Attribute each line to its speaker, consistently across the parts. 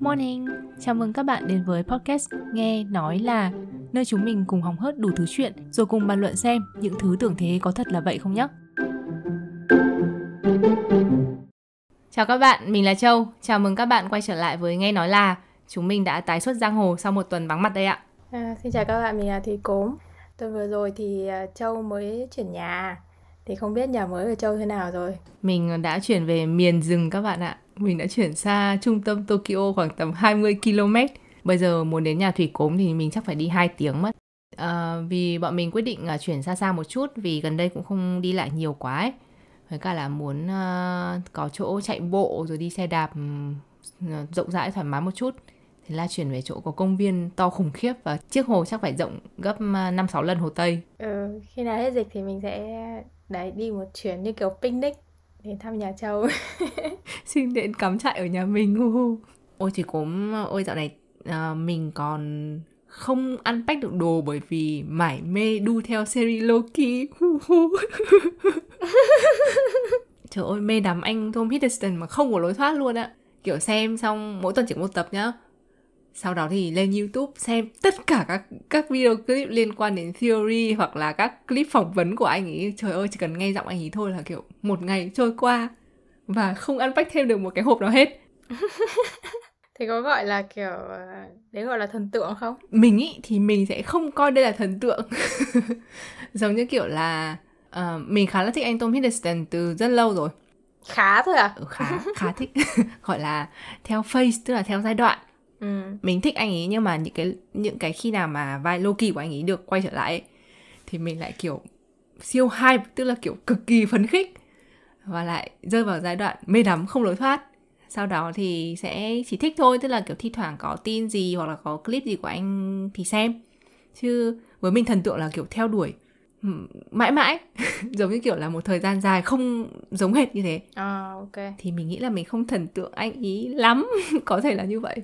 Speaker 1: Morning, chào mừng các bạn đến với podcast Nghe Nói Là Nơi chúng mình cùng hóng hớt đủ thứ chuyện Rồi cùng bàn luận xem những thứ tưởng thế có thật là vậy không nhé Chào các bạn, mình là Châu. Chào mừng các bạn quay trở lại với Nghe Nói Là. Chúng mình đã tái xuất giang hồ sau một tuần vắng mặt đây ạ.
Speaker 2: À, xin chào các bạn, mình là Thúy Cốm. Tuần vừa rồi thì à, Châu mới chuyển nhà, thì không biết nhà mới của Châu thế nào rồi.
Speaker 1: Mình đã chuyển về miền rừng các bạn ạ. Mình đã chuyển xa trung tâm Tokyo khoảng tầm 20 km Bây giờ muốn đến nhà Thủy Cốm thì mình chắc phải đi 2 tiếng mất. À, Vì bọn mình quyết định là chuyển xa xa một chút Vì gần đây cũng không đi lại nhiều quá ấy. Với cả là muốn uh, có chỗ chạy bộ rồi đi xe đạp uh, rộng rãi thoải mái một chút. Thế là chuyển về chỗ có công viên to khủng khiếp và chiếc hồ chắc phải rộng gấp 5-6 lần hồ Tây.
Speaker 2: Ừ, khi nào hết dịch thì mình sẽ đấy đi một chuyến như kiểu picnic để thăm nhà Châu.
Speaker 1: Xin đến cắm trại ở nhà mình. Ôi thì cũng ôi dạo này uh, mình còn không ăn unpack được đồ bởi vì mải mê đu theo series Loki. Trời ơi mê đắm anh Tom Hiddleston mà không có lối thoát luôn ạ. Kiểu xem xong mỗi tuần chỉ một tập nhá sau đó thì lên YouTube xem tất cả các các video clip liên quan đến theory hoặc là các clip phỏng vấn của anh ấy. Trời ơi chỉ cần nghe giọng anh ấy thôi là kiểu một ngày trôi qua và không ăn bách thêm được một cái hộp nào hết.
Speaker 2: Thì có gọi là kiểu đấy gọi là thần tượng không?
Speaker 1: Mình ý thì mình sẽ không coi đây là thần tượng. Giống như kiểu là uh, mình khá là thích anh Tom Hiddleston từ rất lâu rồi.
Speaker 2: Khá thôi à?
Speaker 1: Ừ, khá khá thích. Gọi là theo phase tức là theo giai đoạn Ừ. mình thích anh ấy nhưng mà những cái những cái khi nào mà vai Loki của anh ấy được quay trở lại ấy, thì mình lại kiểu siêu hype tức là kiểu cực kỳ phấn khích. Và lại rơi vào giai đoạn mê đắm không lối thoát. Sau đó thì sẽ chỉ thích thôi tức là kiểu thi thoảng có tin gì hoặc là có clip gì của anh thì xem. Chứ với mình thần tượng là kiểu theo đuổi mãi mãi. Giống như kiểu là một thời gian dài không giống hệt như thế.
Speaker 2: À, ok.
Speaker 1: Thì mình nghĩ là mình không thần tượng anh ý lắm. Có thể là như vậy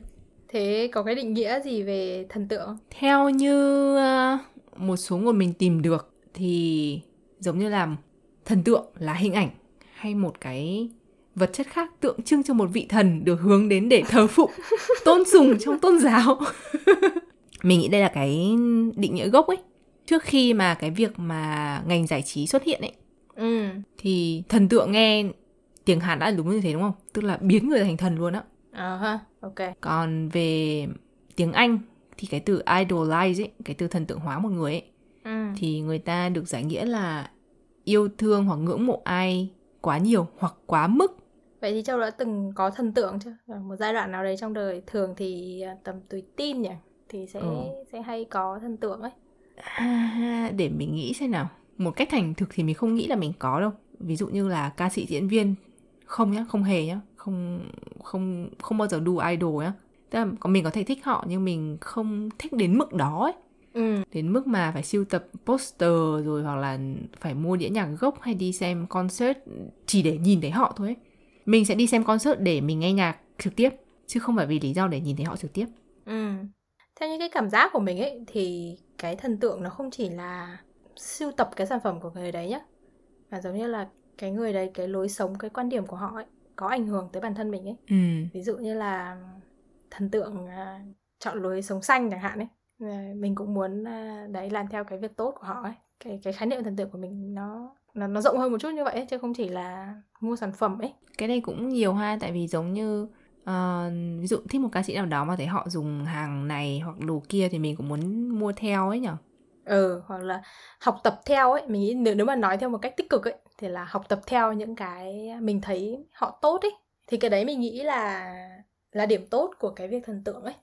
Speaker 2: Thế có cái định nghĩa gì về thần tượng?
Speaker 1: Theo như ờ, một số nguồn mình tìm được thì giống như là thần tượng là hình ảnh hay một cái vật chất khác tượng trưng cho một vị thần được hướng đến để thờ phụng, tôn sùng trong tôn giáo. mình nghĩ đây là cái định nghĩa gốc ấy. Trước khi mà cái việc mà ngành giải trí xuất hiện ấy, ừ. thì thần tượng nghe tiếng Hàn đã đúng như thế đúng không? Tức là biến người thành thần luôn á.
Speaker 2: À ha, ok.
Speaker 1: Còn về tiếng Anh thì cái từ idolize ấy, cái từ thần tượng hóa một người ấy, ừ. thì người ta được giải nghĩa là yêu thương hoặc ngưỡng mộ ai quá nhiều hoặc quá mức.
Speaker 2: Vậy thì Châu đã từng có thần tượng chưa? Một giai đoạn nào đấy trong đời thường thì à, tầm tuổi tin nhỉ? Thì sẽ ừ. sẽ hay có thần tượng ấy.
Speaker 1: À, để mình nghĩ xem nào. Một cách thành thực thì mình không nghĩ là mình có đâu. Ví dụ như là ca sĩ diễn viên không nhá, không hề nhá không không không bao giờ đu idol nhá tức là còn mình có thể thích họ nhưng mình không thích đến mức đó ấy ừ. đến mức mà phải siêu tập poster rồi hoặc là phải mua đĩa nhạc gốc hay đi xem concert chỉ để nhìn thấy họ thôi ấy. mình sẽ đi xem concert để mình nghe nhạc trực tiếp chứ không phải vì lý do để nhìn thấy họ trực tiếp
Speaker 2: ừ. theo những cái cảm giác của mình ấy thì cái thần tượng nó không chỉ là sưu tập cái sản phẩm của người đấy nhá mà giống như là cái người đấy cái lối sống cái quan điểm của họ ấy có ảnh hưởng tới bản thân mình ấy. Ừ. ví dụ như là thần tượng uh, chọn lối sống xanh chẳng hạn ấy. Uh, mình cũng muốn uh, đấy làm theo cái việc tốt của họ ấy. Cái cái khái niệm thần tượng của mình nó nó nó rộng hơn một chút như vậy ấy, chứ không chỉ là mua sản phẩm ấy.
Speaker 1: Cái này cũng nhiều ha tại vì giống như uh, ví dụ thích một ca sĩ nào đó mà thấy họ dùng hàng này hoặc đồ kia thì mình cũng muốn mua theo ấy nhở
Speaker 2: ừ hoặc là học tập theo ấy mình nghĩ nếu, nếu mà nói theo một cách tích cực ấy thì là học tập theo những cái mình thấy họ tốt ấy. Thì cái đấy mình nghĩ là là điểm tốt của cái việc thần tượng ấy.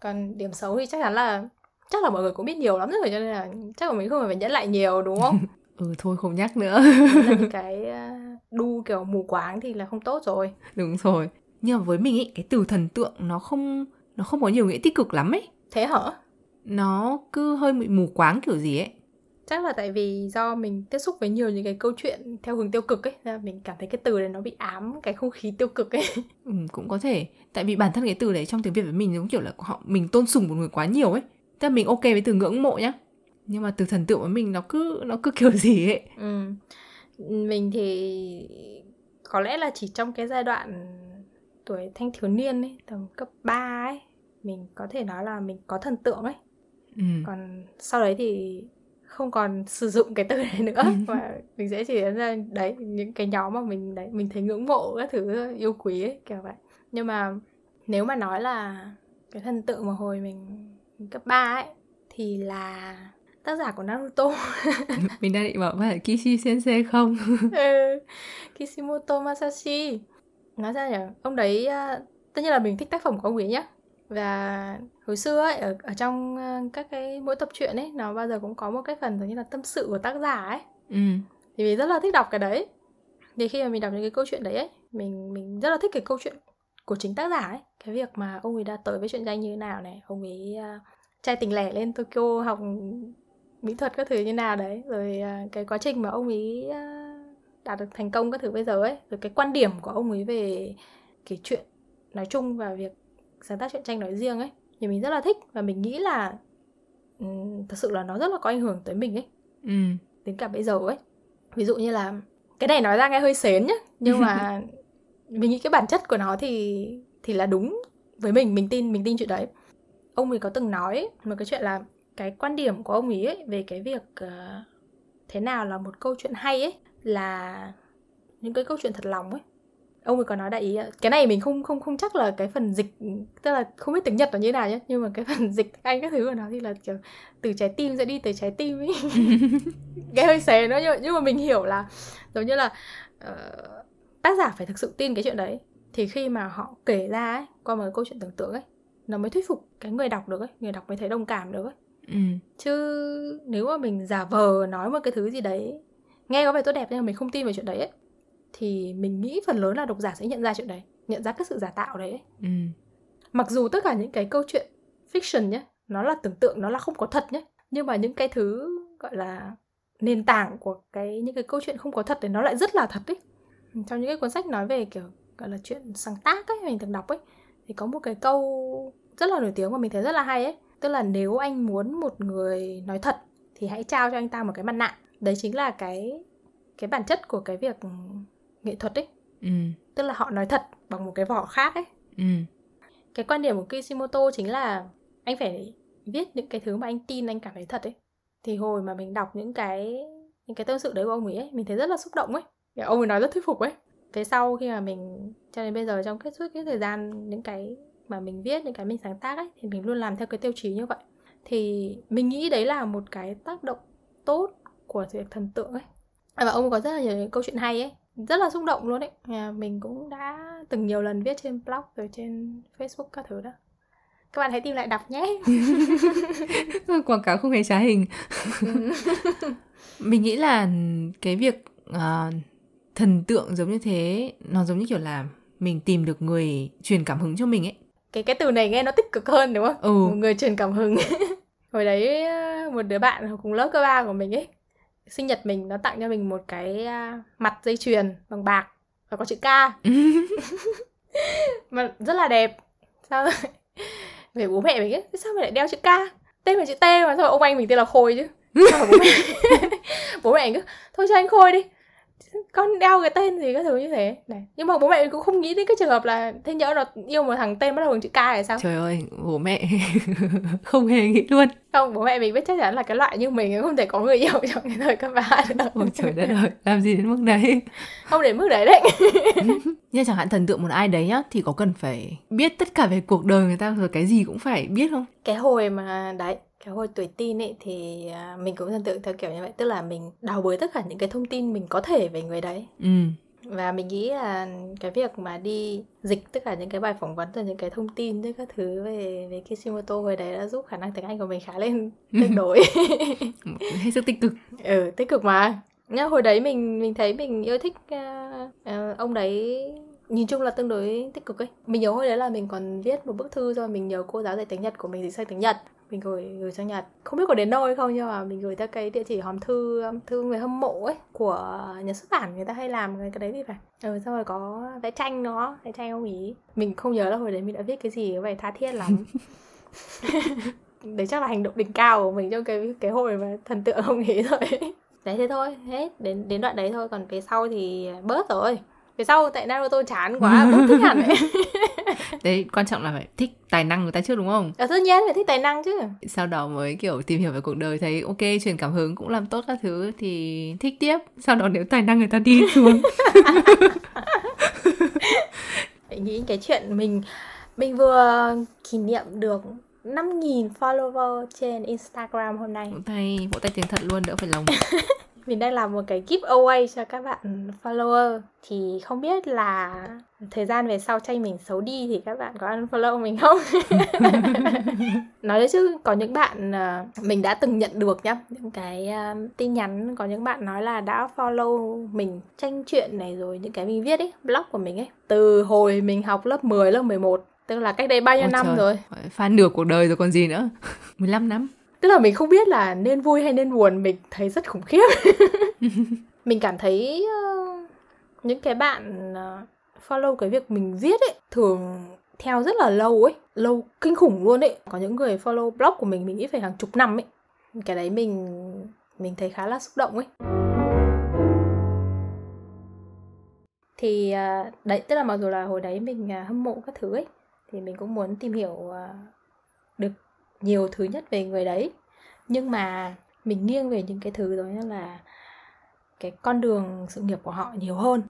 Speaker 2: Còn điểm xấu thì chắc chắn là chắc là mọi người cũng biết nhiều lắm rồi cho nên là chắc là mình không phải nhẫn lại nhiều đúng không?
Speaker 1: Ừ thôi không nhắc nữa.
Speaker 2: Là cái đu kiểu mù quáng thì là không tốt rồi.
Speaker 1: Đúng rồi. Nhưng mà với mình ấy cái từ thần tượng nó không nó không có nhiều nghĩa tích cực lắm ấy.
Speaker 2: Thế hả
Speaker 1: nó cứ hơi bị mù quáng kiểu gì ấy.
Speaker 2: Chắc là tại vì do mình tiếp xúc với nhiều những cái câu chuyện theo hướng tiêu cực ấy nên mình cảm thấy cái từ này nó bị ám cái không khí tiêu cực ấy.
Speaker 1: Ừ, cũng có thể. Tại vì bản thân cái từ đấy trong tiếng việt với mình giống kiểu là họ mình tôn sùng một người quá nhiều ấy. Tức là mình ok với từ ngưỡng mộ nhá. Nhưng mà từ thần tượng với mình nó cứ nó cứ kiểu gì ấy.
Speaker 2: Ừ. mình thì có lẽ là chỉ trong cái giai đoạn tuổi thanh thiếu niên ấy tầm cấp 3 ấy mình có thể nói là mình có thần tượng ấy ừ. còn sau đấy thì không còn sử dụng cái từ này nữa. Và mình sẽ chỉ ra đấy những cái nhóm mà mình đấy mình thấy ngưỡng mộ các thứ yêu quý ấy kiểu vậy. Nhưng mà nếu mà nói là cái thần tượng mà hồi mình, mình cấp 3 ấy thì là tác giả của Naruto.
Speaker 1: Mình đang định bảo phải Kishi Sensei không?
Speaker 2: Ừ, Kishimoto Masashi. Nói ra nhỉ? Ông đấy à, tất nhiên là mình thích tác phẩm của ông ấy nhá và hồi xưa ấy ở, ở trong à, các cái mỗi tập truyện ấy nó bao giờ cũng có một cái phần giống như là tâm sự của tác giả ấy. Ừ. thì mình rất là thích đọc cái đấy. Thì khi mà mình đọc những cái câu chuyện đấy ấy mình mình rất là thích cái câu chuyện của chính tác giả ấy. Cái việc mà ông ấy đã tới với chuyện danh như thế nào này ông ấy uh, trai tình lẻ lên Tokyo học mỹ thuật các thứ như nào đấy rồi uh, cái quá trình mà ông ấy uh, đạt được thành công các thứ bây giờ ấy rồi cái quan điểm của ông ấy về cái chuyện nói chung và việc sáng tác truyện tranh nói riêng ấy thì mình rất là thích và mình nghĩ là um, thật sự là nó rất là có ảnh hưởng tới mình ấy. Ừ. đến cả bây giờ ấy. Ví dụ như là cái này nói ra nghe hơi xến nhá nhưng mà mình nghĩ cái bản chất của nó thì thì là đúng với mình mình tin mình tin chuyện đấy. Ông ấy có từng nói một cái chuyện là cái quan điểm của ông ấy, ấy về cái việc uh, thế nào là một câu chuyện hay ấy là những cái câu chuyện thật lòng ấy ông ấy có nói đại ý cái này mình không không không chắc là cái phần dịch tức là không biết tiếng nhật là như thế nào nhé nhưng mà cái phần dịch anh các thứ của nó thì là kiểu từ trái tim sẽ đi tới trái tim ấy. Cái hơi xé nó nhưng, nhưng mà mình hiểu là giống như là uh, tác giả phải thực sự tin cái chuyện đấy. Thì khi mà họ kể ra ấy qua một cái câu chuyện tưởng tượng ấy nó mới thuyết phục cái người đọc được ấy người đọc mới thấy đồng cảm được ấy. Ừ. chứ nếu mà mình giả vờ nói một cái thứ gì đấy nghe có vẻ tốt đẹp nhưng mà mình không tin vào chuyện đấy ấy thì mình nghĩ phần lớn là độc giả sẽ nhận ra chuyện đấy nhận ra cái sự giả tạo đấy ấy. Ừ. mặc dù tất cả những cái câu chuyện fiction nhé nó là tưởng tượng nó là không có thật nhé nhưng mà những cái thứ gọi là nền tảng của cái những cái câu chuyện không có thật thì nó lại rất là thật ấy trong những cái cuốn sách nói về kiểu gọi là chuyện sáng tác ấy mình từng đọc ấy thì có một cái câu rất là nổi tiếng mà mình thấy rất là hay ấy tức là nếu anh muốn một người nói thật thì hãy trao cho anh ta một cái mặt nạ đấy chính là cái cái bản chất của cái việc nghệ thuật ấy. Ừ. tức là họ nói thật bằng một cái vỏ khác ấy. Ừ. cái quan điểm của Kishimoto chính là anh phải viết những cái thứ mà anh tin anh cảm thấy thật ấy. Thì hồi mà mình đọc những cái những cái tâm sự đấy của ông ấy, ấy mình thấy rất là xúc động ấy. Ông ấy nói rất thuyết phục ấy. Về sau khi mà mình cho đến bây giờ trong kết suốt cái thời gian những cái mà mình viết những cái mình sáng tác ấy thì mình luôn làm theo cái tiêu chí như vậy. Thì mình nghĩ đấy là một cái tác động tốt của việc thần tượng ấy. Và ông có rất là nhiều câu chuyện hay ấy rất là xúc động luôn ấy. Mình cũng đã từng nhiều lần viết trên blog rồi trên facebook các thứ đó. Các bạn hãy tìm lại đọc nhé.
Speaker 1: Quảng cáo không hề trá hình. Mình nghĩ là cái việc uh, thần tượng giống như thế nó giống như kiểu là mình tìm được người truyền cảm hứng cho mình ấy.
Speaker 2: Cái cái từ này nghe nó tích cực hơn đúng không? Ừ. một người truyền cảm hứng. Hồi đấy ờ, một đứa bạn cùng lớp cơ ba của mình ấy sinh nhật mình nó tặng cho mình một cái à, mặt dây chuyền bằng bạc và có chữ K. Mà rất là đẹp. Sao về bố mẹ mình ấy sao mày lại đeo chữ K? Tên mình chữ T mà sao ông anh mình tên là Khôi chứ? Bố mẹ bố mẹ cứ thôi cho anh Khôi đi con đeo cái tên gì cái thứ như thế. Này nhưng mà bố mẹ cũng không nghĩ đến cái trường hợp là thế nhỡ nó yêu một thằng tên bắt đầu bằng chữ K là sao?
Speaker 1: Trời ơi bố mẹ không hề nghĩ luôn.
Speaker 2: Không bố mẹ mình biết chắc chắn là cái loại như mình không thể có người yêu trong cái thời cấp ba
Speaker 1: được. Ôi trời đất ơi làm gì đến mức đấy?
Speaker 2: Không đến mức đấy đấy.
Speaker 1: Như chẳng hạn thần tượng một ai đấy nhá thì có cần phải biết tất cả về cuộc đời người ta rồi cái gì cũng phải biết không?
Speaker 2: Cái hồi mà đấy cái hồi tuổi tin ấy thì à, mình cũng thần tượng theo kiểu như vậy. Tức là mình đào bới tất cả những cái thông tin mình có thể về người đấy. Ừ. và mình nghĩ là cái việc mà đi dịch tất cả những cái bài phỏng vấn rồi những cái thông tin với các thứ về về Kishimoto hồi đấy đã giúp khả năng tiếng Anh của mình khá lên tương đối.
Speaker 1: Hết sức tích cực.
Speaker 2: Ừ tích cực mà. Nhá hồi đấy mình mình thấy mình yêu thích uh, uh, ông đấy nhìn chung là tương đối tích cực ấy. Mình nhớ hồi đấy là mình còn viết một bức thư rồi mình nhờ cô giáo dạy tiếng nhật của mình dịch sang tiếng nhật mình gửi gửi sang nhật. Không biết có đến nơi không nhưng mà mình gửi theo cái địa chỉ hòm thư thư người hâm mộ ấy của nhà xuất bản người ta hay làm cái, đấy thì phải. Ừ xong rồi có vẽ tranh nó vẽ tranh ông ý. Mình không nhớ là hồi đấy mình đã viết cái gì vậy tha thiết lắm. Đấy chắc là hành động đỉnh cao của mình trong cái cái hồi mà thần tượng ông ý rồi đấy thế thôi hết. Đến đến đoạn đấy thôi. Còn cái sau thì bớt rồi về sau tại Naruto chán quá bớt thích hẳn ấy.
Speaker 1: Đấy quan trọng là phải thích tài năng người ta trước đúng không?
Speaker 2: Ờ tất nhiên phải thích tài năng chứ.
Speaker 1: Sau đó mới kiểu tìm hiểu về cuộc đời thấy ok truyền cảm hứng cũng làm tốt các thứ thì thích tiếp. Sau đó nếu tài năng người ta đi xuống.
Speaker 2: Nghĩ cái chuyện mình mình vừa kỷ niệm được 5.000 follower trên Instagram hôm nay.
Speaker 1: Vỗ tay, vỗ tay tiếng thật luôn, đỡ phải lồng.
Speaker 2: mình đang làm một cái giveaway cho các bạn follower. Thì không biết là thời gian về sau tranh mình xấu đi thì các bạn có unfollow mình không? Nói đấy chứ có những bạn ờ, mình đã từng nhận được nhá những cái ờ, tin nhắn có những bạn nói là đã follow mình tranh chuyện này rồi những cái mình viết ấy blog của mình ấy từ hồi mình học lớp 10 lớp 11 tức là cách đây bao nhiêu Ôi năm trời, rồi?
Speaker 1: fan nửa cuộc đời rồi còn gì nữa. 15 năm
Speaker 2: tức là mình không biết là nên vui hay nên buồn mình thấy rất khủng khiếp. Mình cảm thấy uh, những cái bạn uh, follow cái việc mình viết ấy thường theo rất là lâu ấy lâu kinh khủng luôn ấy. Có những người follow blog của mình mình nghĩ phải hàng chục năm ấy. Cái đấy mình mình thấy khá là xúc động ấy. Thì uh, đấy tức là mặc dù là hồi đấy mình uh, hâm mộ các thứ ấy thì mình cũng muốn tìm hiểu uh, được nhiều thứ nhất về người đấy. Nhưng mà mình nghiêng về những cái thứ đó như là cái con đường sự nghiệp của họ nhiều hơn.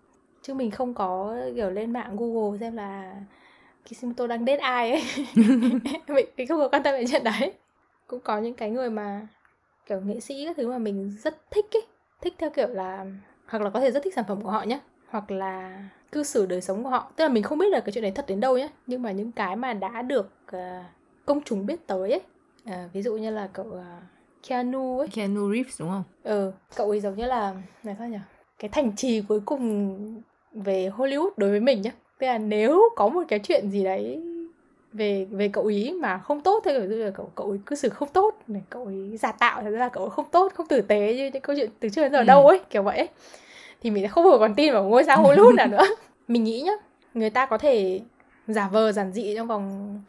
Speaker 2: Chứ mình không có kiểu lên mạng google xem là Kishimoto đang date ai ấy. Mình, mình không có quan tâm về chuyện đấy. Cũng có những cái người mà kiểu nghệ sĩ các thứ mà mình rất thích ấy. Thích theo kiểu là hoặc là có thể rất thích sản phẩm của họ nhé hoặc là cư xử đời sống của họ. Tức là mình không biết là cái chuyện đấy thật đến đâu nhé nhưng mà những cái mà đã được uh, công chúng biết tới ấy à, ví dụ như là cậu uh, Keanu ấy
Speaker 1: Keanu Reeves đúng không?
Speaker 2: Ừ, cậu ấy giống như là này sao nhỉ? Cái thành trì cuối cùng về Hollywood đối với mình nhá. Tức là nếu có một cái chuyện gì đấy về về cậu ý mà không tốt theo kiểu là cậu cậu ấy cư xử không tốt này cậu ấy giả tạo thật ra là cậu ấy không tốt không tử tế như những câu chuyện từ trước đến giờ ừ. đâu ấy kiểu vậy ấy. thì mình không vừa còn tin vào ngôi sao Hollywood nào nữa mình nghĩ nhá người ta có thể giả vờ giản dị trong vòng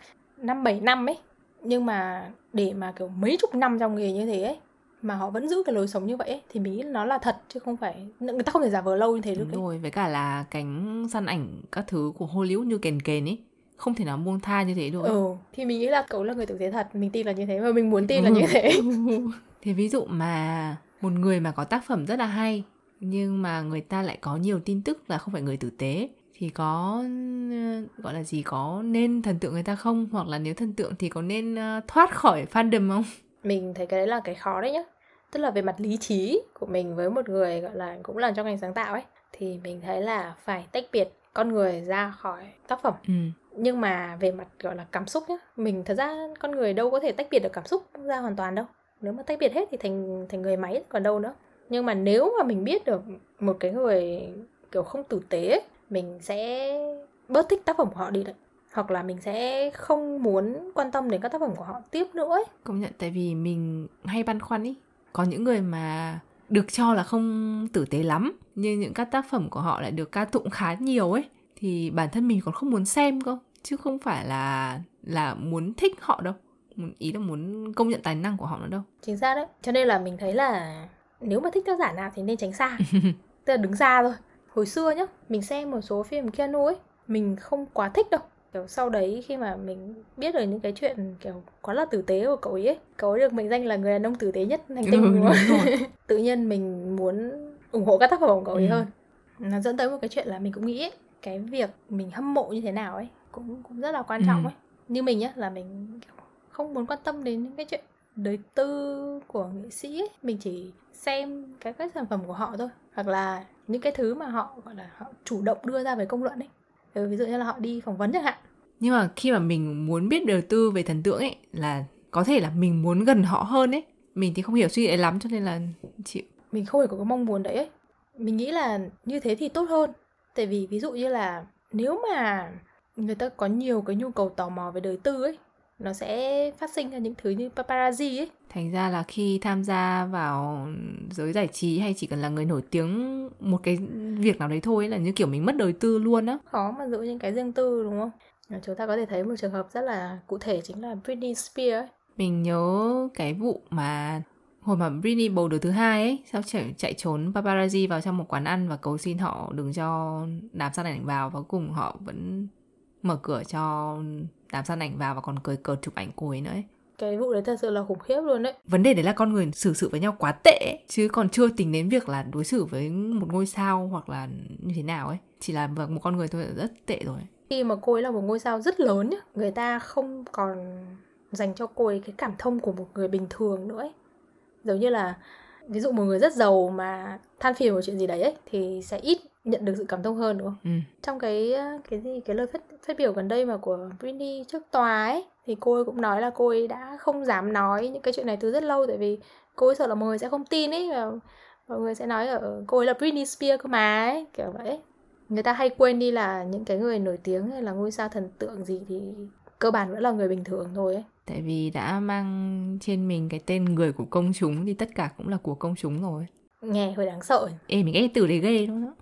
Speaker 2: năm bảy năm ấy nhưng mà để mà kiểu mấy chục năm trong nghề như thế ấy mà họ vẫn giữ cái lối sống như vậy ấy, thì mình nghĩ nó là thật chứ không phải người ta không thể giả vờ lâu như thế được
Speaker 1: Đúng rồi với cả là cánh săn ảnh các thứ của Hollywood như kền kền ấy không thể nào buông tha như thế được
Speaker 2: ừ thì mình nghĩ là cậu là người tử tế thật mình tin là như thế và mình muốn tin là như thế.
Speaker 1: Thì ví dụ mà một người mà có tác phẩm rất là hay nhưng mà người ta lại có nhiều tin tức là không phải người tử tế thì có gọi là gì có nên thần tượng người ta không? Hoặc là nếu thần tượng thì có nên uh, thoát khỏi fandom không?
Speaker 2: Mình thấy cái đấy là cái khó đấy nhá. Tức là về mặt lý trí của mình với một người gọi là cũng là trong ngành sáng tạo ấy thì mình thấy là phải tách biệt con người ra khỏi tác phẩm. Ừ. nhưng mà về mặt gọi là cảm xúc nhá mình thật ra con người đâu có thể tách biệt được cảm xúc ra hoàn toàn đâu. Nếu mà tách biệt hết thì thành thành người máy còn đâu nữa. Nhưng mà nếu mà mình biết được một cái người kiểu không tử tế ấy, mình sẽ bớt thích tác phẩm của họ đi đấy. Hoặc là mình sẽ không muốn quan tâm đến các tác phẩm của họ tiếp nữa ấy.
Speaker 1: công nhận tại vì mình hay băn khoăn ý. Có những người mà được cho là không tử tế lắm nhưng những các tác phẩm của họ lại được ca tụng khá nhiều ấy thì bản thân mình còn không muốn xem cơ. Chứ không phải là là muốn thích họ đâu. Ý là muốn công nhận tài năng của họ nữa đâu.
Speaker 2: Chính xác đấy. Cho nên là mình thấy là nếu mà thích tác giả nào thì nên tránh xa. Tức là đứng xa thôi hồi xưa nhá mình xem một số phim Keanu ấy mình không quá thích đâu kiểu sau đấy khi mà mình biết được những cái chuyện kiểu quá là tử tế của cậu ấy, ấy cậu ấy được mệnh danh là người đàn ông tử tế nhất hành tinh ừ, đúng rồi. tự nhiên mình muốn ủng hộ các tác phẩm của cậu ấy ừ. hơn nó dẫn tới một cái chuyện là mình cũng nghĩ ấy, cái việc mình hâm mộ như thế nào ấy cũng cũng rất là quan trọng ừ. ấy như mình nhá là mình không muốn quan tâm đến những cái chuyện đời tư của nghệ sĩ ấy. mình chỉ xem cái các sản phẩm của họ thôi hoặc là những cái thứ mà họ gọi là họ chủ động đưa ra về công luận ấy. Ừ, ví dụ như là họ đi phỏng vấn chẳng hạn.
Speaker 1: Nhưng mà khi mà mình muốn biết đời tư về thần tượng ấy là có thể là mình muốn gần họ hơn ấy. Mình thì không hiểu suy nghĩ ấy lắm cho nên là chịu
Speaker 2: mình không hề có cái mong muốn đấy ấy. Mình nghĩ là như thế thì tốt hơn. Tại vì ví dụ như là nếu mà người ta có nhiều cái nhu cầu tò mò về đời tư ấy nó sẽ phát sinh ra những thứ như paparazzi ấy.
Speaker 1: Thành ra là khi tham gia vào giới giải trí hay chỉ cần là người nổi tiếng một cái việc nào đấy thôi là như kiểu mình mất đời tư luôn á.
Speaker 2: Khó mà giữ những cái riêng tư đúng không? Chúng ta có thể thấy một trường hợp rất là cụ thể chính là Britney Spears ấy.
Speaker 1: mình nhớ cái vụ mà hồi mà Britney bầu đứa thứ hai ấy sao chạy, chạy trốn paparazzi vào trong một quán ăn và cầu xin họ đừng cho đám san ảnh vào và cùng họ vẫn mở cửa cho đám san ảnh vào và còn cười cợt chụp ảnh cô ấy nữa ấy.
Speaker 2: cái vụ đấy thật sự là khủng khiếp luôn đấy
Speaker 1: vấn đề đấy là con người xử sự với nhau quá tệ chứ còn chưa tính đến việc là đối xử với một ngôi sao hoặc là như thế nào ấy chỉ là một con người thôi rất tệ rồi
Speaker 2: khi mà cô ấy là một ngôi sao rất lớn nhá người ta không còn dành cho cô ấy cái cảm thông của một người bình thường nữa ấy. giống như là ví dụ một người rất giàu mà than phiền một chuyện gì đấy ấy, thì sẽ ít nhận được sự cảm thông hơn đúng không?
Speaker 1: Ừ.
Speaker 2: Trong cái cái gì cái lời phát phát biểu gần đây mà của Britney trước tòa ấy thì cô ấy cũng nói là cô ấy đã không dám nói những cái chuyện này từ rất lâu tại vì cô ấy sợ là mọi người sẽ không tin ấy và mọi người sẽ nói ở cô ấy là Britney Spears cơ mà ấy kiểu vậy. Người ta hay quên đi là những cái người nổi tiếng hay là ngôi sao thần tượng gì thì cơ bản vẫn là người bình thường thôi ấy.
Speaker 1: Tại vì đã mang trên mình cái tên người của công chúng thì tất cả cũng là của công chúng rồi.
Speaker 2: Nghe hơi đáng sợ
Speaker 1: ê mình nghe từ đấy ghê luôn đó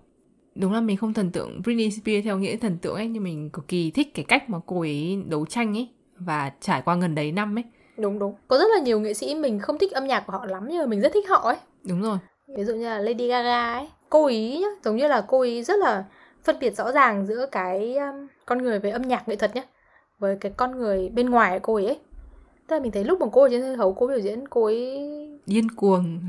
Speaker 1: đúng là mình không thần tượng Britney Spears theo nghĩa thần tượng ấy nhưng mình cực kỳ thích cái cách mà cô ấy đấu tranh ấy và trải qua gần đấy năm ấy.
Speaker 2: Đúng đúng. Có rất là nhiều nghệ sĩ mình không thích âm nhạc của họ lắm nhưng mà mình rất thích họ ấy.
Speaker 1: Đúng rồi.
Speaker 2: Ví dụ như là Lady Gaga ấy. Cô ý nhá giống như là cô ý rất là phân biệt rõ ràng giữa cái um, con người về âm nhạc nghệ thuật nhá với cái con người bên ngoài của cô ấy, ấy. Tức là mình thấy lúc mà cô ở trên sân khấu cô biểu diễn cô ấy
Speaker 1: điên cuồng.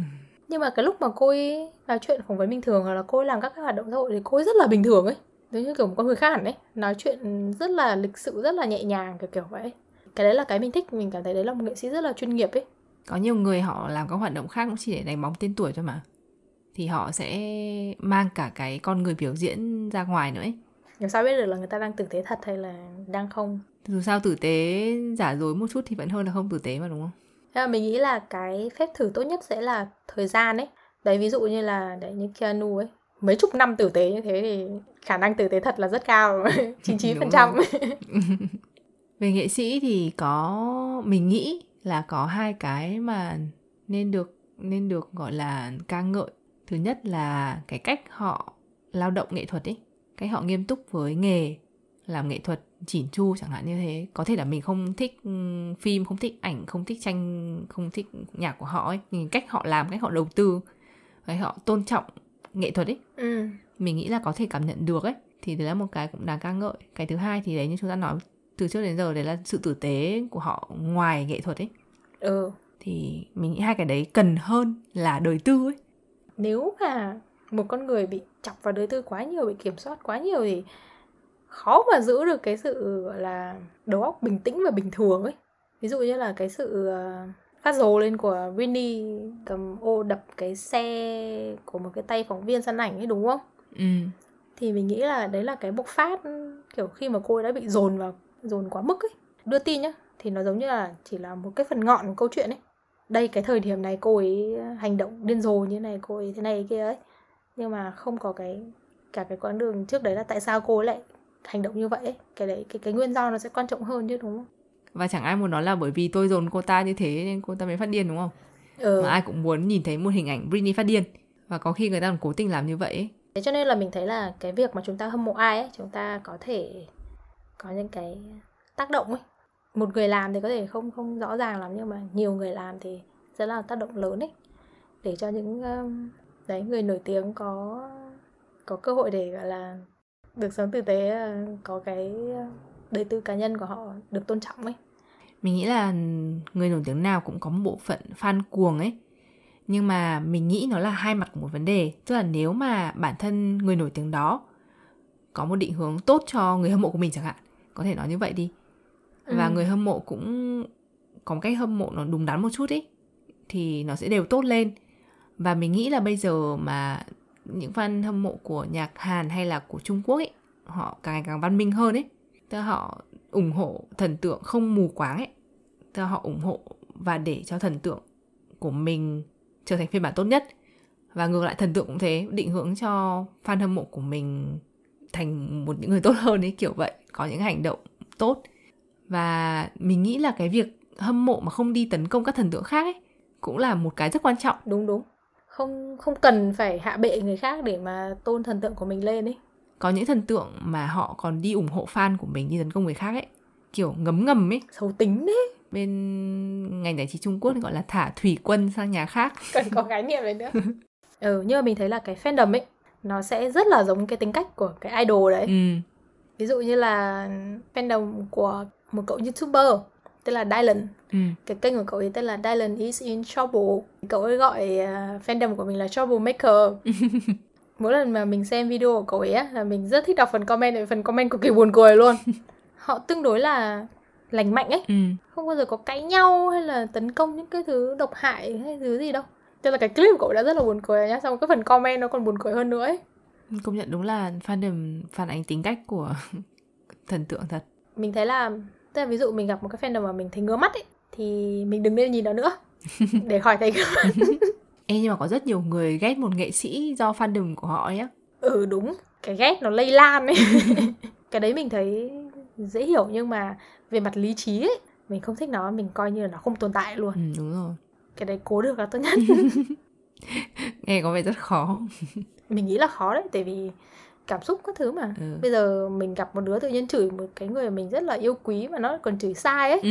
Speaker 2: Nhưng mà cái lúc mà cô ấy nói chuyện phỏng vấn bình thường hoặc là cô ấy làm các cái hoạt động xã hội thì cô ấy rất là bình thường ấy. Giống như kiểu một con người khác hẳn ấy. Nói chuyện rất là lịch sự rất là nhẹ nhàng kiểu kiểu vậy. Cái đấy là cái mình thích mình cảm thấy đấy là một nghệ sĩ rất là chuyên nghiệp ấy.
Speaker 1: Có nhiều người họ làm các hoạt động khác cũng chỉ để đánh bóng tên tuổi thôi mà. Thì họ sẽ mang cả cái con người biểu diễn ra ngoài nữa ấy.
Speaker 2: Làm sao biết được là người ta đang tử tế thật hay là đang không?
Speaker 1: Dù sao tử tế giả dối một chút thì vẫn hơn là không tử tế mà đúng không?
Speaker 2: Thế là mình nghĩ là cái phép thử tốt nhất sẽ là thời gian ấy đấy, ví dụ như là, đấy, như Keanu ấy, mấy chục năm tử tế như thế thì khả năng tử tế thật là rất cao 99% phần trăm.
Speaker 1: Về nghệ sĩ thì có, mình nghĩ là có hai cái mà nên được nên được gọi là ca ngợi. Thứ nhất là cái cách họ lao động nghệ thuật ấy, cách họ nghiêm túc với nghề, làm nghệ thuật chỉn chu chẳng hạn như thế. Có thể là mình không thích ừ, phim, không thích ảnh, không thích tranh, không thích nhạc của họ ấy, nhưng cách họ làm, cách họ đầu tư hay họ tôn trọng nghệ thuật ấy.
Speaker 2: Ừ.
Speaker 1: mình nghĩ là có thể cảm nhận được ấy. Thì đấy là một cái cũng đáng ca ngợi. Cái thứ hai thì đấy như chúng ta nói từ trước đến giờ đấy là sự tử tế của họ ngoài nghệ thuật ấy.
Speaker 2: Ừ.
Speaker 1: Thì mình nghĩ hai cái đấy cần hơn là đời tư ấy.
Speaker 2: Nếu mà một con người bị chọc vào đời tư quá nhiều bị kiểm soát quá nhiều thì khó mà giữ được cái sự gọi là đầu óc bình tĩnh và bình thường ấy. Ví dụ như là cái sự uh, phát rồ lên của Winnie cầm ô đập cái xe của một cái tay phóng viên săn ảnh ấy đúng không?
Speaker 1: Ừ.
Speaker 2: Thì mình nghĩ là đấy là cái bộc phát kiểu khi mà cô ấy đã bị dồn vào dồn quá mức ấy. Đưa tin nhá thì nó giống như là chỉ là một cái phần ngọn của câu chuyện ấy. Đây cái thời điểm này cô ấy hành động điên rồ như này, cô ấy thế này kia ấy. Nhưng mà không có cái cả cái quãng đường trước đấy là tại sao cô ấy lại hành động như vậy ấy. Cái đấy cái cái nguyên do nó sẽ quan trọng hơn chứ đúng không?
Speaker 1: Và chẳng ai muốn nói là bởi vì tôi dồn cô ta như thế nên cô ta mới phát điên đúng không
Speaker 2: ừ.
Speaker 1: mà ai cũng muốn nhìn thấy một hình ảnh Britney phát điên và có khi người ta còn cố tình làm như vậy ấy.
Speaker 2: thế cho nên là mình thấy là cái việc mà chúng ta hâm mộ ai ấy chúng ta có thể có những cái tác động ấy một người làm thì có thể không không rõ ràng lắm nhưng mà nhiều người làm thì rất là tác động lớn ấy để cho những đấy người nổi tiếng có có cơ hội để gọi là được sống tử tế ờ, có cái đời tư cá nhân của họ được tôn trọng ấy.
Speaker 1: Mình nghĩ là người nổi tiếng nào cũng có một bộ phận fan cuồng ấy. Nhưng mà mình nghĩ nó là hai mặt của một vấn đề. Tức là nếu mà bản thân người nổi tiếng đó có một định hướng tốt cho người hâm mộ của mình chẳng hạn có thể nói như vậy đi. Và ừ. người hâm mộ cũng có một cách hâm mộ nó đúng đắn một chút ấy thì nó sẽ đều tốt lên. Và mình nghĩ là bây giờ mà những fan hâm mộ của nhạc Hàn hay là của Trung Quốc ấy họ càng ngày càng văn minh hơn ấy tức là họ ủng hộ thần tượng không mù quáng ấy. Tức là họ ủng hộ và để cho thần tượng của mình trở thành phiên bản tốt nhất. Và ngược lại thần tượng cũng thế, định hướng cho fan hâm mộ của mình thành một những người tốt hơn ấy, kiểu vậy. Có những hành động tốt. Và mình nghĩ là cái việc hâm mộ mà không đi tấn công các thần tượng khác ấy, cũng là một cái rất quan trọng.
Speaker 2: Đúng đúng. Không không cần phải hạ bệ người khác để mà tôn thần tượng của mình lên ấy
Speaker 1: có những thần tượng mà họ còn đi ủng hộ fan của mình đi tấn công người khác ấy. Kiểu ngấm ngầm ấy.
Speaker 2: Xấu tính đấy.
Speaker 1: Bên ngành giải trí Trung Quốc thì gọi là thả thủy quân sang nhà khác.
Speaker 2: Cần có khái niệm đấy nữa. Ừ nhưng mà mình thấy là cái fandom ấy nó sẽ rất là giống cái tính cách của cái idol đấy. Ừ. ví dụ như là fandom của một cậu youtuber tên là Dylan. Ừ. cái kênh của cậu ấy tên là Dylan is in trouble. Cậu ấy gọi uh, fandom của mình là troublemaker mỗi lần mà mình xem video của cậu ấy á là mình rất thích đọc phần comment phần comment cực kỳ buồn cười luôn. Họ tương đối là lành mạnh ấy. Ừ. không bao giờ có cãi nhau hay là tấn công những cái thứ độc hại hay thứ gì đâu. Cho là cái clip của cậu đã rất là buồn cười nhá xong cái phần comment nó còn buồn cười hơn nữa ấy.
Speaker 1: Công nhận đúng là fandom phản ánh tính cách của thần tượng thật.
Speaker 2: Mình thấy là tức là ví dụ mình gặp một cái fandom mà mình thấy ngứa mắt ấy thì mình đừng nên nhìn nó nữa. Để khỏi thấy ngứa mắt
Speaker 1: Ê nhưng mà có rất nhiều người ghét một nghệ sĩ do fandom của họ ấy
Speaker 2: Ừ đúng, cái ghét nó lây lan ấy. cái đấy mình thấy dễ hiểu nhưng mà về mặt lý trí ấy, mình không thích nó, mình coi như là nó không tồn tại luôn.
Speaker 1: Ừ, đúng rồi.
Speaker 2: Cái đấy cố được là tốt nhất.
Speaker 1: Nghe có vẻ rất khó.
Speaker 2: mình nghĩ là khó đấy, tại vì cảm xúc các thứ mà. Ừ. Bây giờ mình gặp một đứa tự nhiên chửi một cái người mình rất là yêu quý mà nó còn chửi sai ấy. Ừ.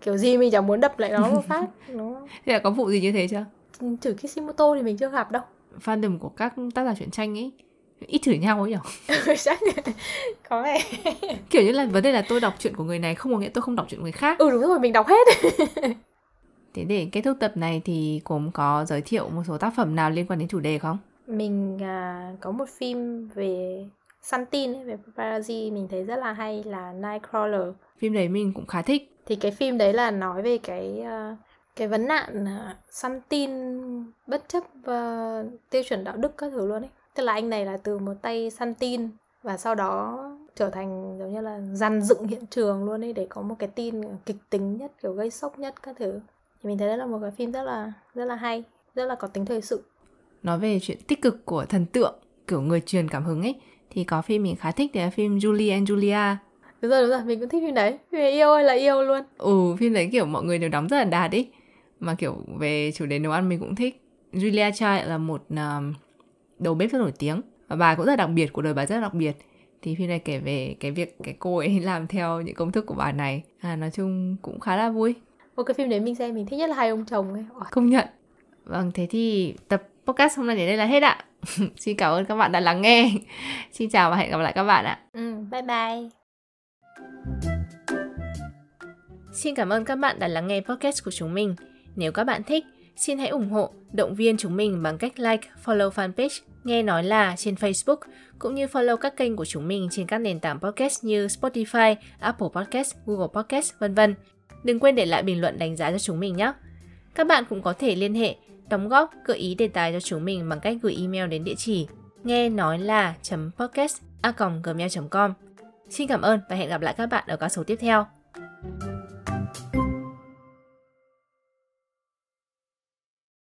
Speaker 2: Kiểu gì mình chẳng muốn đập lại nó một phát. Nó...
Speaker 1: Thế là có vụ gì như thế chưa?
Speaker 2: Chửi Kishimoto thì mình chưa gặp đâu.
Speaker 1: Fandom của các tác giả truyện tranh ấy ít chửi nhau ấy nhở?
Speaker 2: Chắc có vẻ.
Speaker 1: Kiểu như là vấn đề là tôi đọc chuyện của người này không có nghĩa tôi không đọc chuyện người khác.
Speaker 2: Ừ đúng rồi mình đọc hết.
Speaker 1: Thế để kết thúc tập này thì cũng có giới thiệu một số tác phẩm nào liên quan đến chủ đề không?
Speaker 2: Mình à, có một phim về Santin về paparazzi mình thấy rất là hay là Nightcrawler.
Speaker 1: Phim đấy mình cũng khá thích.
Speaker 2: Thì cái phim đấy là nói về cái uh, cái vấn nạn uh, săn tin bất chấp uh, tiêu chuẩn đạo đức các thứ luôn ấy. Tức là anh này là từ một tay săn tin và sau đó trở thành giống như là dàn dựng hiện trường luôn ấy để có một cái tin kịch tính nhất kiểu gây sốc nhất các thứ. Thì mình thấy đó là một cái phim rất là rất là hay rất là có tính thời sự.
Speaker 1: Nói về chuyện tích cực của thần tượng kiểu người truyền cảm hứng ấy thì có phim mình khá thích đấy là phim Julie and Julia.
Speaker 2: Đúng rồi đúng rồi mình cũng thích phim đấy. Phim yêu ơi là yêu luôn.
Speaker 1: Ừ phim đấy kiểu mọi người đều đóng rất là đạt ấy mà kiểu về chủ đề nấu ăn mình cũng thích. Julia Child là một uh, đầu bếp rất nổi tiếng. Và bà cũng rất đặc biệt của đời bà rất đặc biệt. Thì phim này kể về cái việc cái cô ấy làm theo những công thức của bà này. À nói chung cũng khá là vui.
Speaker 2: Một cái phim đấy mình xem mình thích nhất là hai ông chồng ấy.
Speaker 1: Công nhận. Vâng thế thì tập podcast hôm nay đến đây là hết ạ. Xin cảm ơn các bạn đã lắng nghe. Xin chào và hẹn gặp lại các bạn ạ.
Speaker 2: Ừ, bye bye.
Speaker 1: Xin cảm ơn các bạn đã lắng nghe podcast của chúng mình nếu các bạn thích, xin hãy ủng hộ, động viên chúng mình bằng cách like, follow fanpage Nghe Nói Là trên Facebook, cũng như follow các kênh của chúng mình trên các nền tảng podcast như Spotify, Apple Podcast, Google Podcast, vân vân. Đừng quên để lại bình luận đánh giá cho chúng mình nhé. Các bạn cũng có thể liên hệ, đóng góp, gợi ý đề tài cho chúng mình bằng cách gửi email đến địa chỉ nghe nói là podcast a gmail.com. Xin cảm ơn và hẹn gặp lại các bạn ở các số tiếp theo.